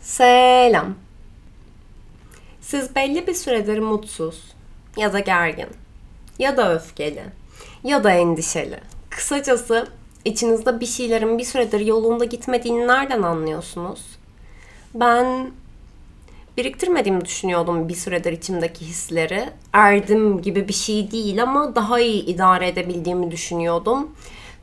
Selam. Siz belli bir süredir mutsuz ya da gergin ya da öfkeli ya da endişeli. Kısacası içinizde bir şeylerin bir süredir yolunda gitmediğini nereden anlıyorsunuz? Ben biriktirmediğimi düşünüyordum bir süredir içimdeki hisleri. Erdim gibi bir şey değil ama daha iyi idare edebildiğimi düşünüyordum.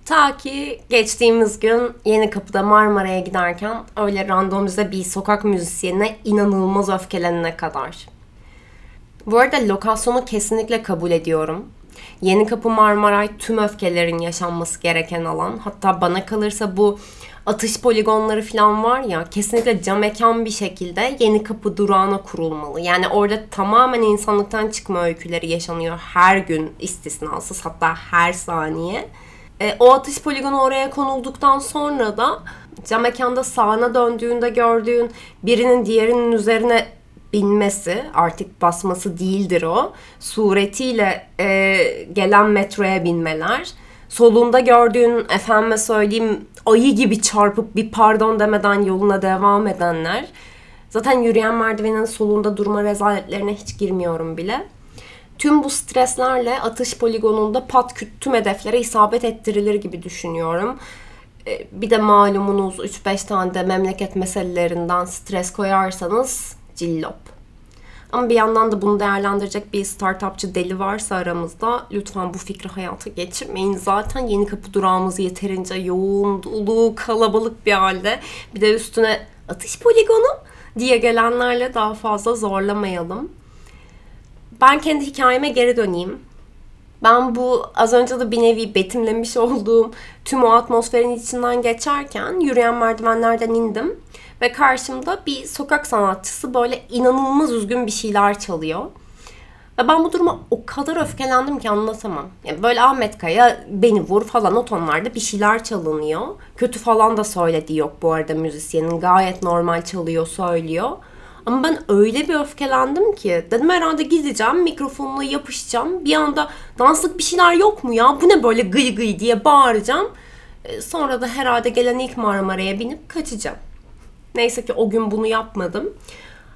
Ta ki geçtiğimiz gün Yeni Kapı'da Marmara'ya giderken öyle randomize bir sokak müzisyenine inanılmaz öfkelenene kadar. Bu arada lokasyonu kesinlikle kabul ediyorum. Yeni Kapı Marmaray tüm öfkelerin yaşanması gereken alan. Hatta bana kalırsa bu atış poligonları falan var ya kesinlikle cam mekan bir şekilde Yeni Kapı durağına kurulmalı. Yani orada tamamen insanlıktan çıkma öyküleri yaşanıyor her gün istisnasız hatta her saniye. E, o atış poligonu oraya konulduktan sonra da cam mekanda sağına döndüğünde gördüğün birinin diğerinin üzerine binmesi artık basması değildir o. Suretiyle e, gelen metroya binmeler. Solunda gördüğün efendime söyleyeyim ayı gibi çarpıp bir pardon demeden yoluna devam edenler. Zaten yürüyen merdivenin solunda durma rezaletlerine hiç girmiyorum bile. Tüm bu streslerle atış poligonunda pat küt tüm hedeflere isabet ettirilir gibi düşünüyorum. E, bir de malumunuz 3-5 tane de memleket meselelerinden stres koyarsanız cillop. Ama bir yandan da bunu değerlendirecek bir startupçı deli varsa aramızda lütfen bu fikri hayata geçirmeyin. Zaten yeni kapı durağımız yeterince yoğun, dolu, kalabalık bir halde. Bir de üstüne atış poligonu diye gelenlerle daha fazla zorlamayalım. Ben kendi hikayeme geri döneyim. Ben bu az önce de bir nevi betimlemiş olduğum tüm o atmosferin içinden geçerken yürüyen merdivenlerden indim. Ve karşımda bir sokak sanatçısı böyle inanılmaz üzgün bir şeyler çalıyor. Ve ben bu duruma o kadar öfkelendim ki anlatamam. Yani böyle Ahmet Kaya beni vur falan o tonlarda bir şeyler çalınıyor. Kötü falan da söylediği yok bu arada müzisyenin. Gayet normal çalıyor söylüyor. Ama ben öyle bir öfkelendim ki dedim herhalde gideceğim mikrofonla yapışacağım. Bir anda danslık bir şeyler yok mu ya bu ne böyle gıy gıy diye bağıracağım. E, sonra da herhalde gelen ilk Marmara'ya binip kaçacağım. Neyse ki o gün bunu yapmadım.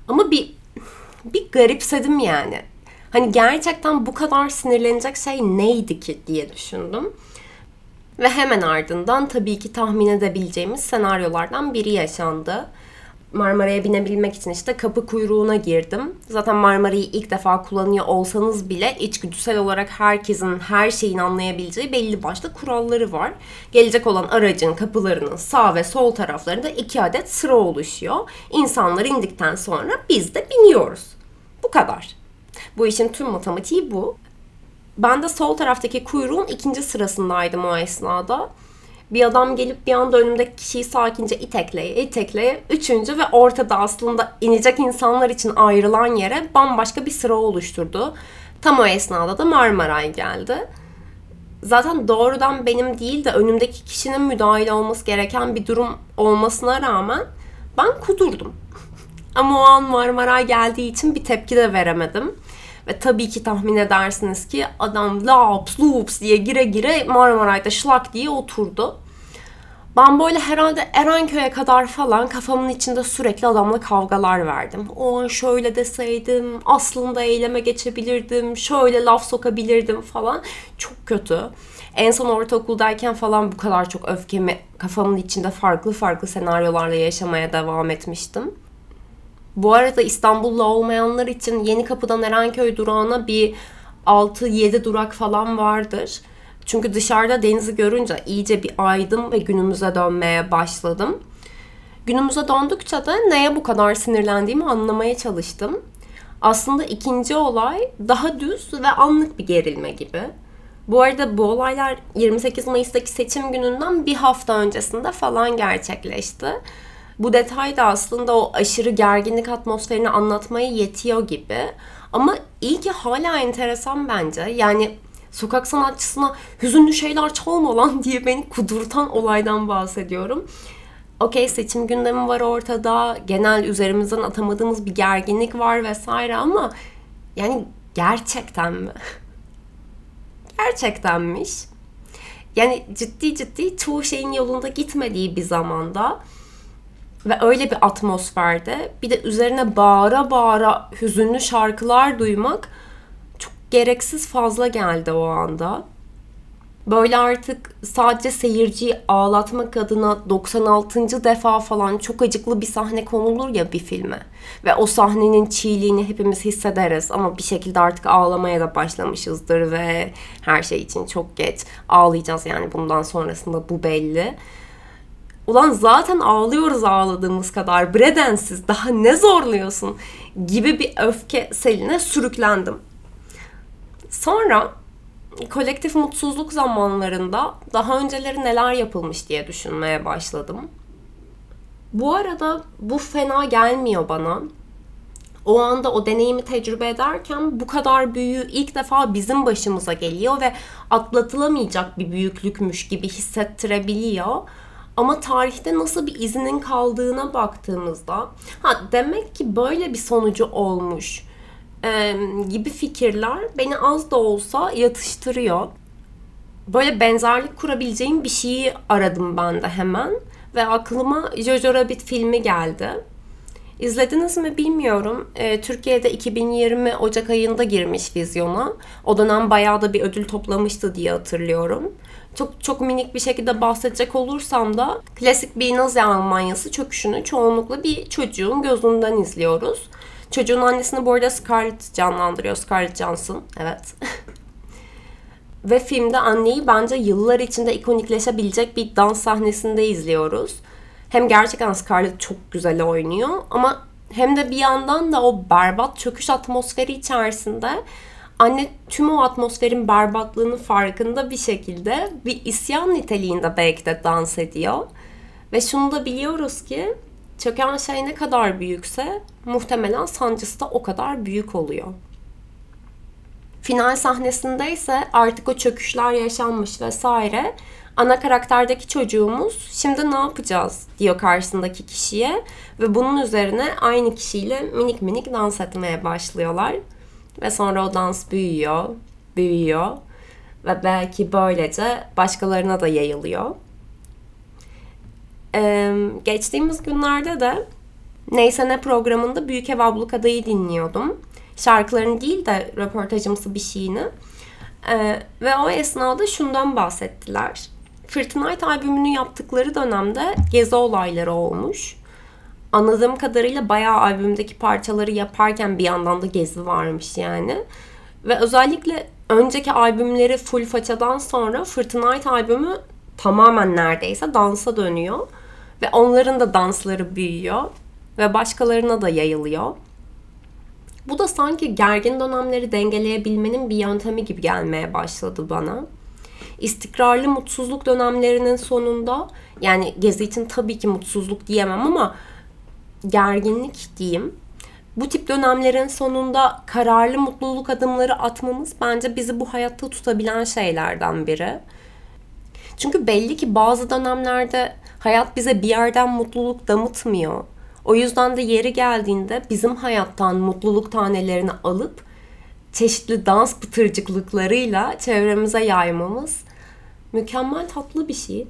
Ama bir bir garipsedim yani. Hani gerçekten bu kadar sinirlenecek şey neydi ki diye düşündüm. Ve hemen ardından tabii ki tahmin edebileceğimiz senaryolardan biri yaşandı. Marmara'ya binebilmek için işte kapı kuyruğuna girdim. Zaten Marmara'yı ilk defa kullanıyor olsanız bile içgüdüsel olarak herkesin her şeyin anlayabileceği belli başlı kuralları var. Gelecek olan aracın kapılarının sağ ve sol taraflarında iki adet sıra oluşuyor. İnsanlar indikten sonra biz de biniyoruz. Bu kadar. Bu işin tüm matematiği bu. Ben de sol taraftaki kuyruğun ikinci sırasındaydım o esnada. Bir adam gelip bir anda önümdeki kişiyi sakince itekleye itekleye üçüncü ve ortada aslında inecek insanlar için ayrılan yere bambaşka bir sıra oluşturdu. Tam o esnada da Marmaray geldi. Zaten doğrudan benim değil de önümdeki kişinin müdahil olması gereken bir durum olmasına rağmen ben kudurdum. Ama o an Marmaray geldiği için bir tepki de veremedim. Ve tabii ki tahmin edersiniz ki adam laps lups diye gire gire Marmaray'da şlak diye oturdu. Ben böyle herhalde Erenköy'e kadar falan kafamın içinde sürekli adamla kavgalar verdim. O an şöyle deseydim, aslında eyleme geçebilirdim, şöyle laf sokabilirdim falan. Çok kötü. En son ortaokuldayken falan bu kadar çok öfkemi kafamın içinde farklı farklı senaryolarla yaşamaya devam etmiştim. Bu arada İstanbul'da olmayanlar için Yeni Kapı'dan Erenköy durağına bir 6-7 durak falan vardır. Çünkü dışarıda denizi görünce iyice bir aydım ve günümüze dönmeye başladım. Günümüze döndükçe de neye bu kadar sinirlendiğimi anlamaya çalıştım. Aslında ikinci olay daha düz ve anlık bir gerilme gibi. Bu arada bu olaylar 28 Mayıs'taki seçim gününden bir hafta öncesinde falan gerçekleşti. Bu detay da aslında o aşırı gerginlik atmosferini anlatmaya yetiyor gibi. Ama iyi ki hala enteresan bence. Yani sokak sanatçısına hüzünlü şeyler çalma lan diye beni kudurtan olaydan bahsediyorum. Okey seçim gündemi var ortada. Genel üzerimizden atamadığımız bir gerginlik var vesaire ama yani gerçekten mi? Gerçektenmiş. Yani ciddi ciddi çoğu şeyin yolunda gitmediği bir zamanda Ve öyle bir atmosferde bir de üzerine bağıra bağıra hüzünlü şarkılar duymak çok gereksiz fazla geldi o anda. Böyle artık sadece seyirciyi ağlatmak adına 96. defa falan çok acıklı bir sahne konulur ya bir filme. Ve o sahnenin çiğliğini hepimiz hissederiz ama bir şekilde artık ağlamaya da başlamışızdır ve her şey için çok geç. Ağlayacağız yani bundan sonrasında bu belli. Ulan zaten ağlıyoruz ağladığımız kadar. Bredensiz daha ne zorluyorsun gibi bir öfke seline sürüklendim. Sonra kolektif mutsuzluk zamanlarında daha önceleri neler yapılmış diye düşünmeye başladım. Bu arada bu fena gelmiyor bana. O anda o deneyimi tecrübe ederken bu kadar büyüğü ilk defa bizim başımıza geliyor ve atlatılamayacak bir büyüklükmüş gibi hissettirebiliyor. Ama tarihte nasıl bir izinin kaldığına baktığımızda ha demek ki böyle bir sonucu olmuş e, gibi fikirler beni az da olsa yatıştırıyor. Böyle benzerlik kurabileceğim bir şeyi aradım ben de hemen ve aklıma Jojo Rabbit filmi geldi. İzlediniz mi bilmiyorum. E, Türkiye'de 2020 Ocak ayında girmiş vizyona. O dönem bayağı da bir ödül toplamıştı diye hatırlıyorum. Çok çok minik bir şekilde bahsedecek olursam da klasik bir Nazi Almanyası çöküşünü çoğunlukla bir çocuğun gözünden izliyoruz. Çocuğun annesini bu arada Scarlett canlandırıyor. Scarlett Johansson. Evet. Ve filmde anneyi bence yıllar içinde ikonikleşebilecek bir dans sahnesinde izliyoruz. Hem gerçekten Scarlett çok güzel oynuyor ama hem de bir yandan da o berbat çöküş atmosferi içerisinde anne tüm o atmosferin berbatlığını farkında bir şekilde bir isyan niteliğinde belki de dans ediyor. Ve şunu da biliyoruz ki çöken şey ne kadar büyükse muhtemelen sancısı da o kadar büyük oluyor. Final sahnesinde ise artık o çöküşler yaşanmış vesaire. Ana karakterdeki çocuğumuz şimdi ne yapacağız diyor karşısındaki kişiye ve bunun üzerine aynı kişiyle minik minik dans etmeye başlıyorlar. Ve sonra o dans büyüyor, büyüyor ve belki böylece başkalarına da yayılıyor. Ee, geçtiğimiz günlerde de Neyse ne programında Büyük Ev Ablukada'yı dinliyordum. Şarkılarını değil de röportajımsı bir şeyini. Ee, ve o esnada şundan bahsettiler. Fırtınayt albümünü yaptıkları dönemde gezi olayları olmuş. Anladığım kadarıyla bayağı albümdeki parçaları yaparken bir yandan da gezi varmış yani. Ve özellikle önceki albümleri full façadan sonra Fırtınayt albümü tamamen neredeyse dansa dönüyor. Ve onların da dansları büyüyor ve başkalarına da yayılıyor. Bu da sanki gergin dönemleri dengeleyebilmenin bir yöntemi gibi gelmeye başladı bana. İstikrarlı mutsuzluk dönemlerinin sonunda yani gezi için tabii ki mutsuzluk diyemem ama gerginlik diyeyim. Bu tip dönemlerin sonunda kararlı mutluluk adımları atmamız bence bizi bu hayatta tutabilen şeylerden biri. Çünkü belli ki bazı dönemlerde hayat bize bir yerden mutluluk damıtmıyor. O yüzden de yeri geldiğinde bizim hayattan mutluluk tanelerini alıp çeşitli dans pıtırcıklıklarıyla çevremize yaymamız mükemmel tatlı bir şey.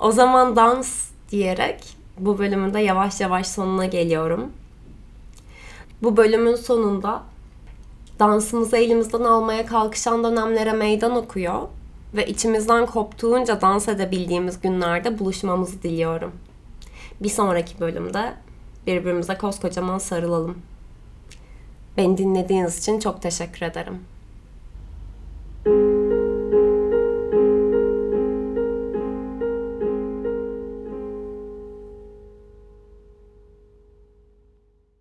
O zaman dans diyerek bu bölümün de yavaş yavaş sonuna geliyorum. Bu bölümün sonunda dansımızı elimizden almaya kalkışan dönemlere meydan okuyor ve içimizden koptuğunca dans edebildiğimiz günlerde buluşmamızı diliyorum. Bir sonraki bölümde birbirimize koskocaman sarılalım. Beni dinlediğiniz için çok teşekkür ederim.